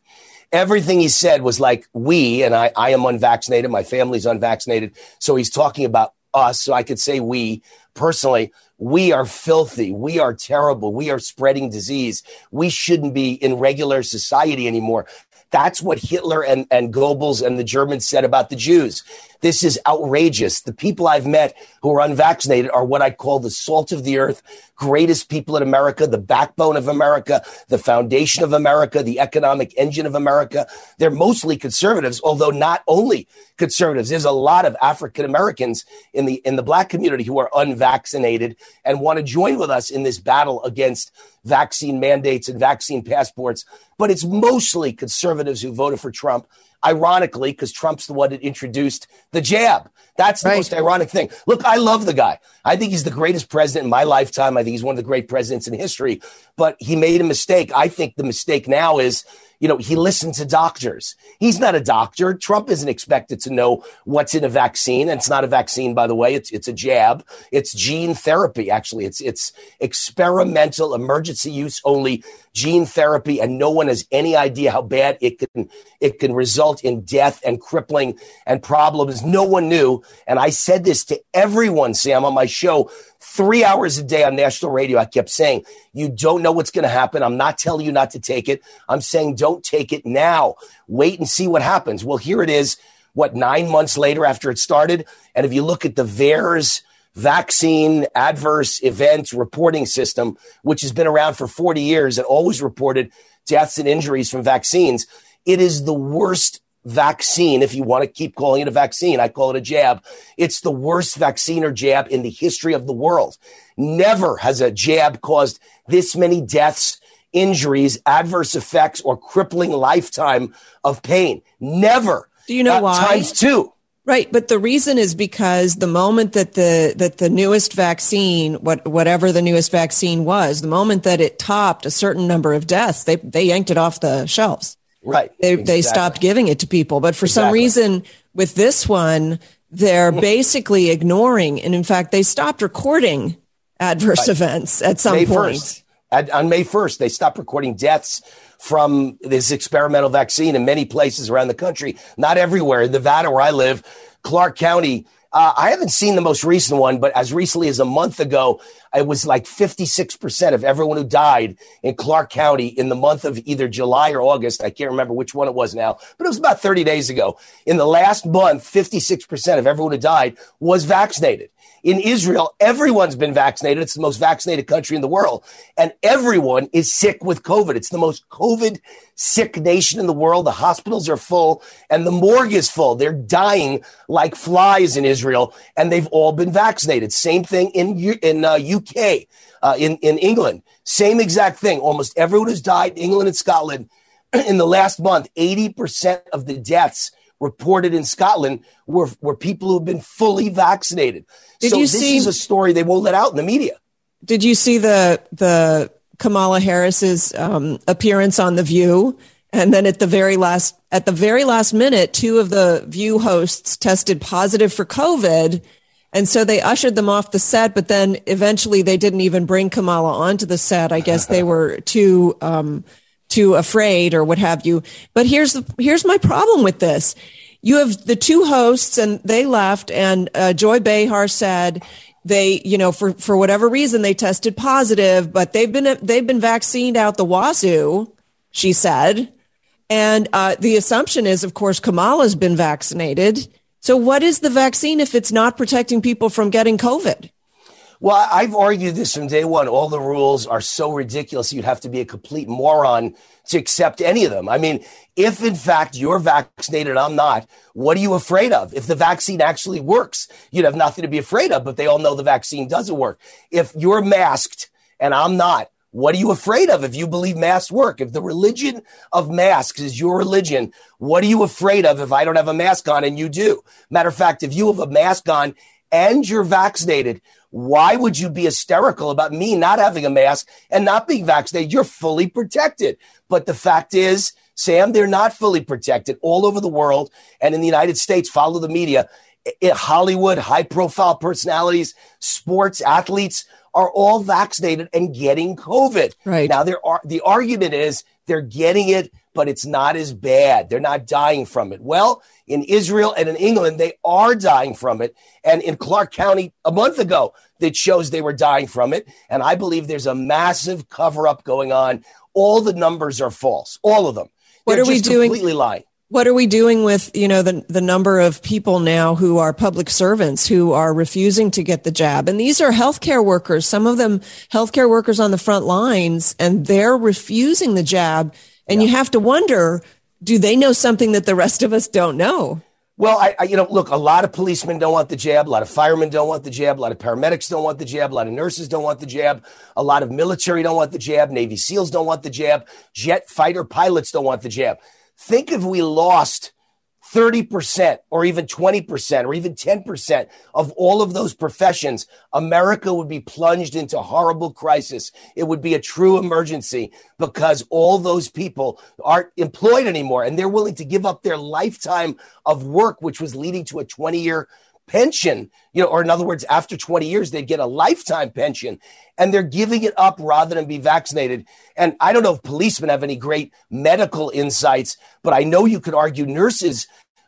Everything he said was like we, and I, I am unvaccinated, my family's unvaccinated. So he's talking about us. So I could say we personally, we are filthy. We are terrible. We are spreading disease. We shouldn't be in regular society anymore. That's what Hitler and, and Goebbels and the Germans said about the Jews. This is outrageous. The people I've met who are unvaccinated are what I call the salt of the earth, greatest people in America, the backbone of America, the foundation of America, the economic engine of America. They're mostly conservatives, although not only conservatives. There's a lot of African Americans in the in the black community who are unvaccinated and want to join with us in this battle against vaccine mandates and vaccine passports. But it's mostly conservatives who voted for Trump ironically, because Trump's the one that introduced the jab. That's the right. most ironic thing. Look, I love the guy. I think he's the greatest president in my lifetime. I think he's one of the great presidents in history, but he made a mistake. I think the mistake now is you know, he listened to doctors. He's not a doctor. Trump isn't expected to know what's in a vaccine. And it's not a vaccine, by the way. It's, it's a jab. It's gene therapy, actually. It's, it's experimental emergency use only gene therapy. And no one has any idea how bad it can, it can result in death and crippling and problems. No one knew. And I said this to everyone, Sam, on my show three hours a day on national radio. I kept saying, You don't know what's going to happen. I'm not telling you not to take it. I'm saying, Don't take it now. Wait and see what happens. Well, here it is, what, nine months later after it started. And if you look at the VAERS vaccine adverse event reporting system, which has been around for 40 years and always reported deaths and injuries from vaccines, it is the worst vaccine, if you want to keep calling it a vaccine, I call it a jab. It's the worst vaccine or jab in the history of the world. Never has a jab caused this many deaths, injuries, adverse effects, or crippling lifetime of pain. Never. Do you know uh, why? Times two. Right, but the reason is because the moment that the that the newest vaccine, what whatever the newest vaccine was, the moment that it topped a certain number of deaths, they they yanked it off the shelves. Right. They, exactly. they stopped giving it to people. But for exactly. some reason, with this one, they're basically ignoring. And in fact, they stopped recording adverse right. events at some May point. 1st. At, on May 1st, they stopped recording deaths from this experimental vaccine in many places around the country. Not everywhere. In Nevada, where I live, Clark County, uh, I haven't seen the most recent one, but as recently as a month ago, it was like 56% of everyone who died in Clark County in the month of either July or August. I can't remember which one it was now, but it was about 30 days ago. In the last month, 56% of everyone who died was vaccinated. In Israel, everyone's been vaccinated. It's the most vaccinated country in the world. And everyone is sick with COVID. It's the most COVID sick nation in the world. The hospitals are full and the morgue is full. They're dying like flies in Israel and they've all been vaccinated. Same thing in, in uh, UK, uh, in, in England. Same exact thing. Almost everyone who's died in England and Scotland in the last month, 80% of the deaths reported in Scotland were, were people who have been fully vaccinated. Did so you this see, is a story they won't let out in the media. Did you see the the Kamala Harris's um, appearance on The View? And then at the very last at the very last minute, two of the View hosts tested positive for COVID. And so they ushered them off the set, but then eventually they didn't even bring Kamala onto the set. I guess they were too um, too afraid or what have you. But here's the, here's my problem with this. You have the two hosts and they left and uh, Joy Behar said they, you know, for, for whatever reason they tested positive, but they've been, they've been vaccinated out the wazoo, she said. And uh, the assumption is, of course, Kamala's been vaccinated. So what is the vaccine if it's not protecting people from getting COVID? Well, I've argued this from day one. All the rules are so ridiculous, you'd have to be a complete moron to accept any of them. I mean, if in fact you're vaccinated, I'm not, what are you afraid of? If the vaccine actually works, you'd have nothing to be afraid of, but they all know the vaccine doesn't work. If you're masked and I'm not, what are you afraid of if you believe masks work? If the religion of masks is your religion, what are you afraid of if I don't have a mask on and you do? Matter of fact, if you have a mask on and you're vaccinated, why would you be hysterical about me not having a mask and not being vaccinated? You're fully protected. But the fact is, Sam, they're not fully protected all over the world and in the United States. Follow the media. Hollywood, high profile personalities, sports athletes are all vaccinated and getting COVID. Right. Now, there are, the argument is they're getting it, but it's not as bad. They're not dying from it. Well, in Israel and in England, they are dying from it. And in Clark County a month ago, that shows they were dying from it. And I believe there's a massive cover up going on. All the numbers are false, all of them. What They're are we doing? Completely lying. What are we doing with, you know, the, the number of people now who are public servants who are refusing to get the jab? And these are healthcare workers, some of them healthcare workers on the front lines, and they're refusing the jab. And yeah. you have to wonder, do they know something that the rest of us don't know? Well, I, I, you know, look, a lot of policemen don't want the jab. A lot of firemen don't want the jab. A lot of paramedics don't want the jab. A lot of nurses don't want the jab. A lot of military don't want the jab. Navy SEALs don't want the jab. Jet fighter pilots don't want the jab. Think if we lost 30% or even 20% or even 10% of all of those professions, America would be plunged into horrible crisis. It would be a true emergency because all those people aren't employed anymore and they're willing to give up their lifetime of work, which was leading to a 20 year pension, you know, or in other words, after 20 years, they'd get a lifetime pension and they're giving it up rather than be vaccinated. And I don't know if policemen have any great medical insights, but I know you could argue nurses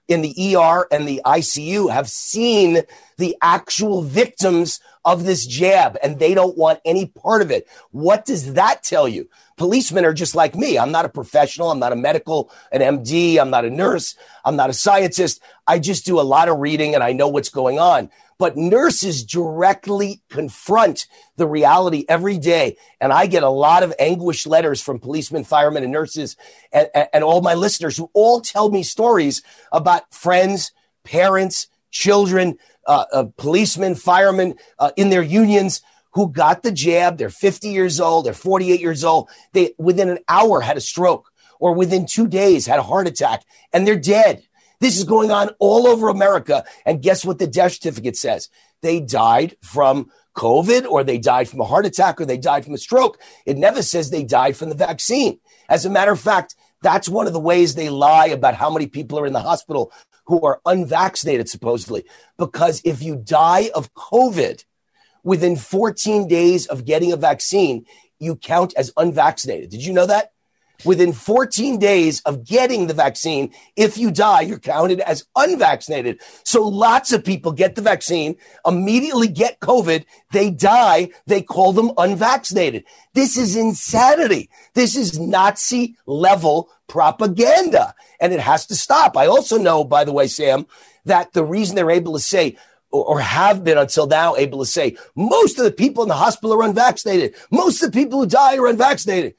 in the ER and the ICU have seen the actual victims of this jab and they don't want any part of it. What does that tell you? Policemen are just like me. I'm not a professional. I'm not a medical, an MD. I'm not a nurse. I'm not a scientist. I just do a lot of reading and I know what's going on. But nurses directly confront the reality every day. And I get a lot of anguished letters from policemen, firemen, and nurses and, and all my listeners who all tell me stories about friends, parents, children, uh, uh, policemen, firemen uh, in their unions who got the jab. They're 50 years old. They're 48 years old. They within an hour had a stroke or within two days had a heart attack and they're dead. This is going on all over America. And guess what the death certificate says? They died from COVID or they died from a heart attack or they died from a stroke. It never says they died from the vaccine. As a matter of fact, that's one of the ways they lie about how many people are in the hospital who are unvaccinated, supposedly. Because if you die of COVID within 14 days of getting a vaccine, you count as unvaccinated. Did you know that? Within 14 days of getting the vaccine. If you die, you're counted as unvaccinated. So lots of people get the vaccine, immediately get COVID. They die. They call them unvaccinated. This is insanity. This is Nazi level propaganda and it has to stop. I also know, by the way, Sam, that the reason they're able to say, or have been until now able to say most of the people in the hospital are unvaccinated. Most of the people who die are unvaccinated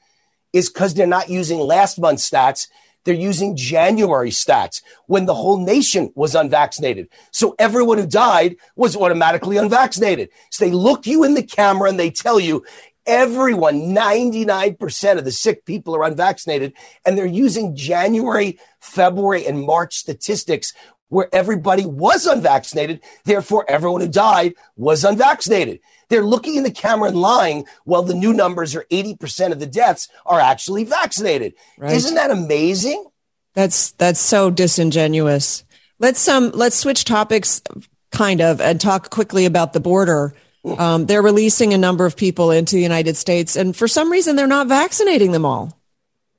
is because they're not using last month's stats. They're using January stats when the whole nation was unvaccinated. So everyone who died was automatically unvaccinated. So they look you in the camera and they tell you everyone, 99% of the sick people are unvaccinated. And they're using January, February, and March statistics where everybody was unvaccinated. Therefore, everyone who died was unvaccinated. They're looking in the camera and lying while the new numbers are 80% of the deaths are actually vaccinated. Right. Isn't that amazing? That's that's so disingenuous. Let's um let's switch topics kind of and talk quickly about the border. Hmm. Um, they're releasing a number of people into the United States, and for some reason, they're not vaccinating them all.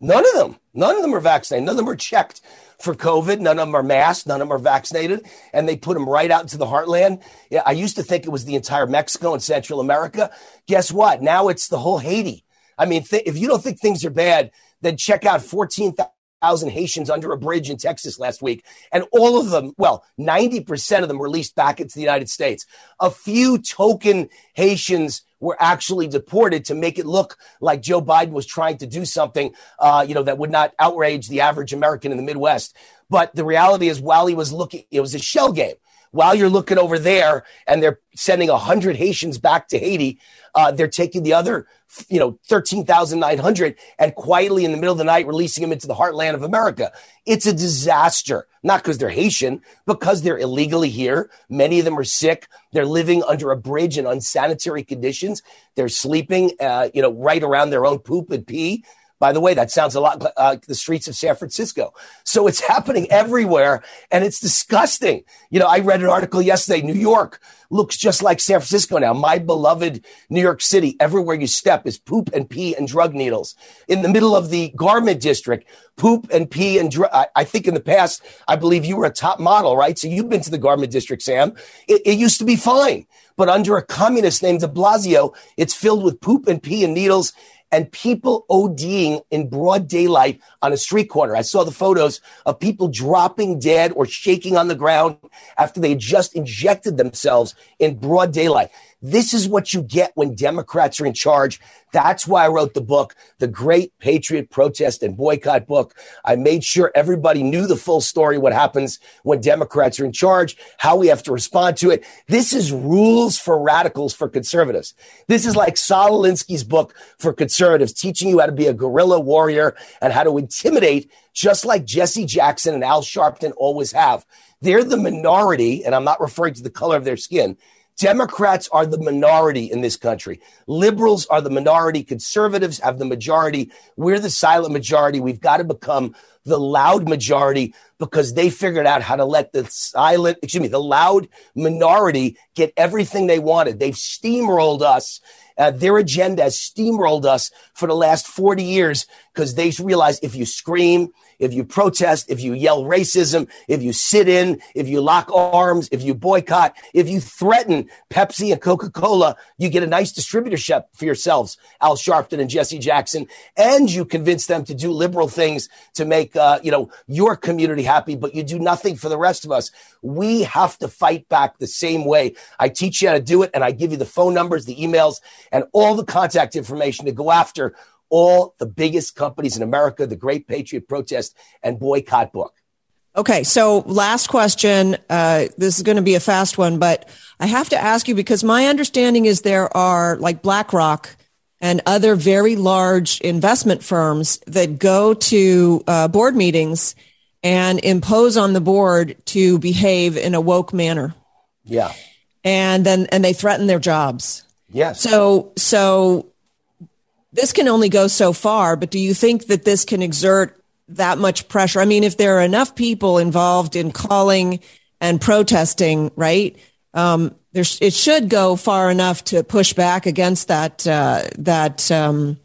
None of them. None of them are vaccinated. None of them are checked for COVID. None of them are masked. None of them are vaccinated. And they put them right out into the heartland. Yeah, I used to think it was the entire Mexico and Central America. Guess what? Now it's the whole Haiti. I mean, th- if you don't think things are bad, then check out 14,000 Haitians under a bridge in Texas last week. And all of them, well, 90% of them released back into the United States. A few token Haitians were actually deported to make it look like Joe Biden was trying to do something, uh, you know, that would not outrage the average American in the Midwest. But the reality is, while he was looking, it was a shell game. While you're looking over there and they're sending 100 Haitians back to Haiti, uh, they're taking the other you know, 13,900 and quietly in the middle of the night releasing them into the heartland of America. It's a disaster, not because they're Haitian, because they're illegally here. Many of them are sick. They're living under a bridge in unsanitary conditions. They're sleeping, uh, you know, right around their own poop and pee. By the way, that sounds a lot like uh, the streets of San Francisco. So it's happening everywhere and it's disgusting. You know, I read an article yesterday, New York looks just like San Francisco now. My beloved New York City, everywhere you step is poop and pee and drug needles. In the middle of the garment district, poop and pee and drug. I, I, think in the past, I believe you were a top model, right? So you've been to the garment district, Sam. It, it used to be fine. But under a communist named de Blasio, it's filled with poop and pee and needles and people ODing in broad daylight on a street corner. I saw the photos of people dropping dead or shaking on the ground after they just injected themselves in broad daylight. This is what you get when Democrats are in charge. That's why I wrote the book, The Great Patriot Protest and Boycott Book. I made sure everybody knew the full story, what happens when Democrats are in charge, how we have to respond to it. This is rules for radicals for conservatives. This is like Saul Alinsky's book for conservatives, teaching you how to be a guerrilla warrior and how to intimidate, just like Jesse Jackson and Al Sharpton always have. They're the minority, and I'm not referring to the color of their skin. Democrats are the minority in this country. Liberals are the minority. Conservatives have the majority. We're the silent majority. We've got to become the loud majority because they figured out how to let the silent, excuse me, the loud minority get everything they wanted. They've steamrolled us. Uh, their agenda has steamrolled us for the last 40 years because they realized if you scream, if you protest, if you yell racism, if you sit in, if you lock arms, if you boycott, if you threaten Pepsi and Coca Cola, you get a nice distributorship for yourselves, Al Sharpton and Jesse Jackson, and you convince them to do liberal things to make uh, you know your community happy, but you do nothing for the rest of us. We have to fight back the same way. I teach you how to do it, and I give you the phone numbers, the emails, and all the contact information to go after all the biggest companies in America, the Great Patriot Protest and Boycott Book. Okay, so last question. Uh, this is going to be a fast one, but I have to ask you because my understanding is there are like BlackRock and other very large investment firms that go to uh, board meetings and impose on the board to behave in a woke manner. Yeah. And then and they threaten their jobs. Yes. So so this can only go so far, but do you think that this can exert that much pressure? I mean, if there are enough people involved in calling and protesting, right? Um, there's, it should go far enough to push back against that, uh, that, um,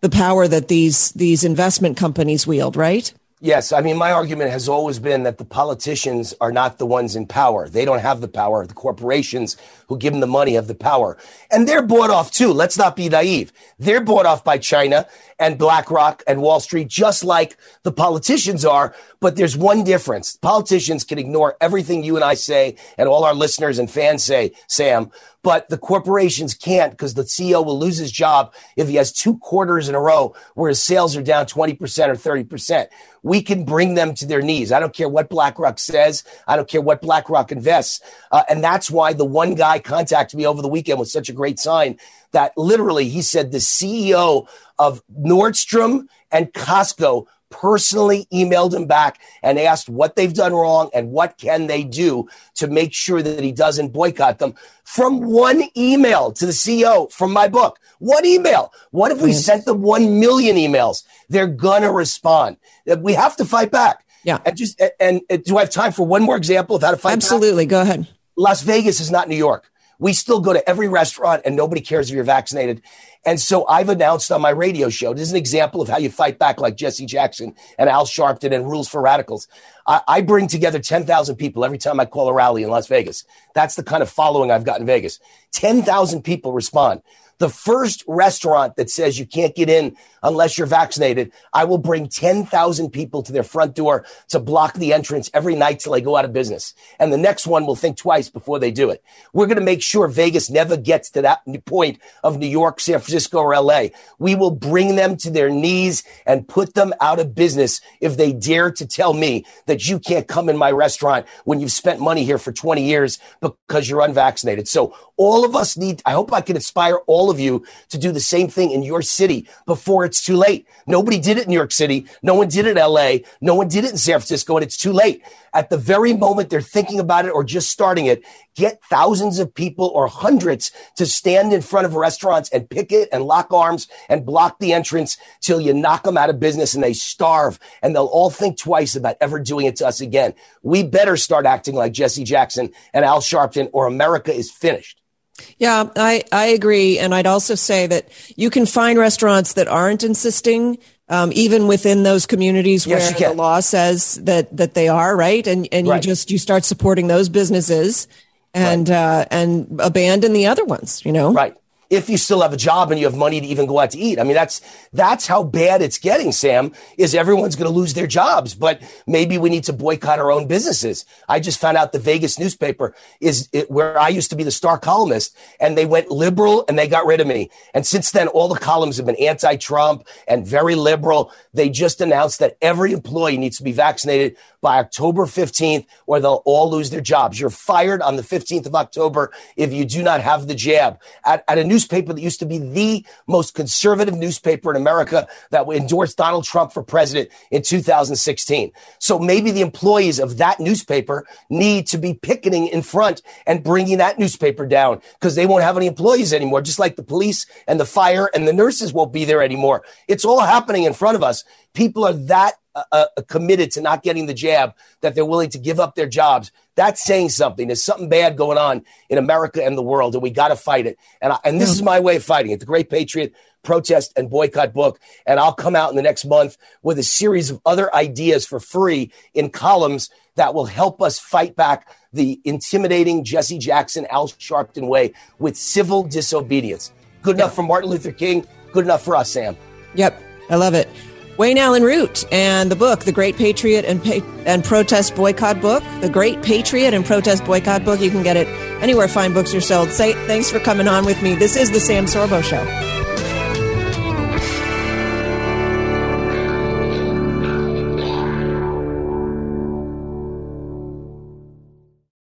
the power that these, these investment companies wield, right? Yes, I mean, my argument has always been that the politicians are not the ones in power. They don't have the power. The corporations who give them the money have the power. And they're bought off too. Let's not be naive. They're bought off by China and BlackRock and Wall Street, just like the politicians are. But there's one difference. Politicians can ignore everything you and I say and all our listeners and fans say, Sam, but the corporations can't because the CEO will lose his job if he has two quarters in a row where his sales are down 20% or 30%. We can bring them to their knees. I don't care what BlackRock says. I don't care what BlackRock invests. Uh, and that's why the one guy contacted me over the weekend with such a great sign that literally he said the CEO of Nordstrom and Costco personally emailed him back and asked what they've done wrong and what can they do to make sure that he doesn't boycott them from one email to the CEO from my book. One email. What if we mm-hmm. sent them 1 million emails? They're going to respond. Uh, we have to fight back. Yeah. And just, and, and, do I have time for one more example of how to fight Absolutely. Back? Go ahead. Las Vegas is not New York. We still go to every restaurant and nobody cares if you're vaccinated. And so I've announced on my radio show, this is an example of how you fight back like Jesse Jackson and Al Sharpton and Rules for Radicals. I, I bring together 10,000 people every time I call a rally in Las Vegas. That's the kind of following I've got in Vegas. 10,000 people respond the first restaurant that says you can't get in unless you're vaccinated, I will bring 10,000 people to their front door to block the entrance every night till they go out of business. And the next one will think twice before they do it. We're going to make sure Vegas never gets to that point of New York, San Francisco, or LA. We will bring them to their knees and put them out of business if they dare to tell me that you can't come in my restaurant when you've spent money here for 20 years because you're unvaccinated. So all of us need, I hope I can inspire all of you to do the same thing in your city before it's too late. Nobody did it in New York City. No one did it in LA. No one did it in San Francisco, and it's too late. At the very moment they're thinking about it or just starting it, get thousands of people or hundreds to stand in front of restaurants and picket and lock arms and block the entrance till you knock them out of business and they starve and they'll all think twice about ever doing it to us again. We better start acting like Jesse Jackson and Al Sharpton or America is finished. Yeah, I, I agree. And I'd also say that you can find restaurants that aren't insisting, um, even within those communities where can. the law says that, that they are, right? And, and Right. you just, you start supporting those businesses and, uh, and abandon the other ones, you know? Right. if you still have a job and you have money to even go out to eat. I mean, that's, that's how bad it's getting, Sam, is everyone's going to lose their jobs, but maybe we need to boycott our own businesses. I just found out the Vegas newspaper is it, where I used to be the star columnist and they went liberal and they got rid of me. And since then, all the columns have been anti-Trump and very liberal. They just announced that every employee needs to be vaccinated by October 15th or they'll all lose their jobs. You're fired on the 15th of October if you do not have the jab. At, at a newspaper that used to be the most conservative newspaper in America that endorsed Donald Trump for president in 2016. So maybe the employees of that newspaper need to be picketing in front and bringing that newspaper down because they won't have any employees anymore, just like the police and the fire and the nurses won't be there anymore. It's all happening in front of us. People are that uh, uh, committed to not getting the jab that they're willing to give up their jobs. That's saying something. There's something bad going on in America and the world, and we got to fight it. And I, and this is my way of fighting it. The Great Patriot Protest and Boycott book, and I'll come out in the next month with a series of other ideas for free in columns that will help us fight back the intimidating Jesse Jackson, Al Sharpton way with civil disobedience. Good enough for Martin Luther King. Good enough for us, Sam. Yep, I love it. Wayne Allyn Root and the book, The Great Patriot and, pa- and Protest Boycott Book, The Great Patriot and Protest Boycott Book. You can get it anywhere fine books are sold. Say thanks for coming on with me. This is the Sam Sorbo Show.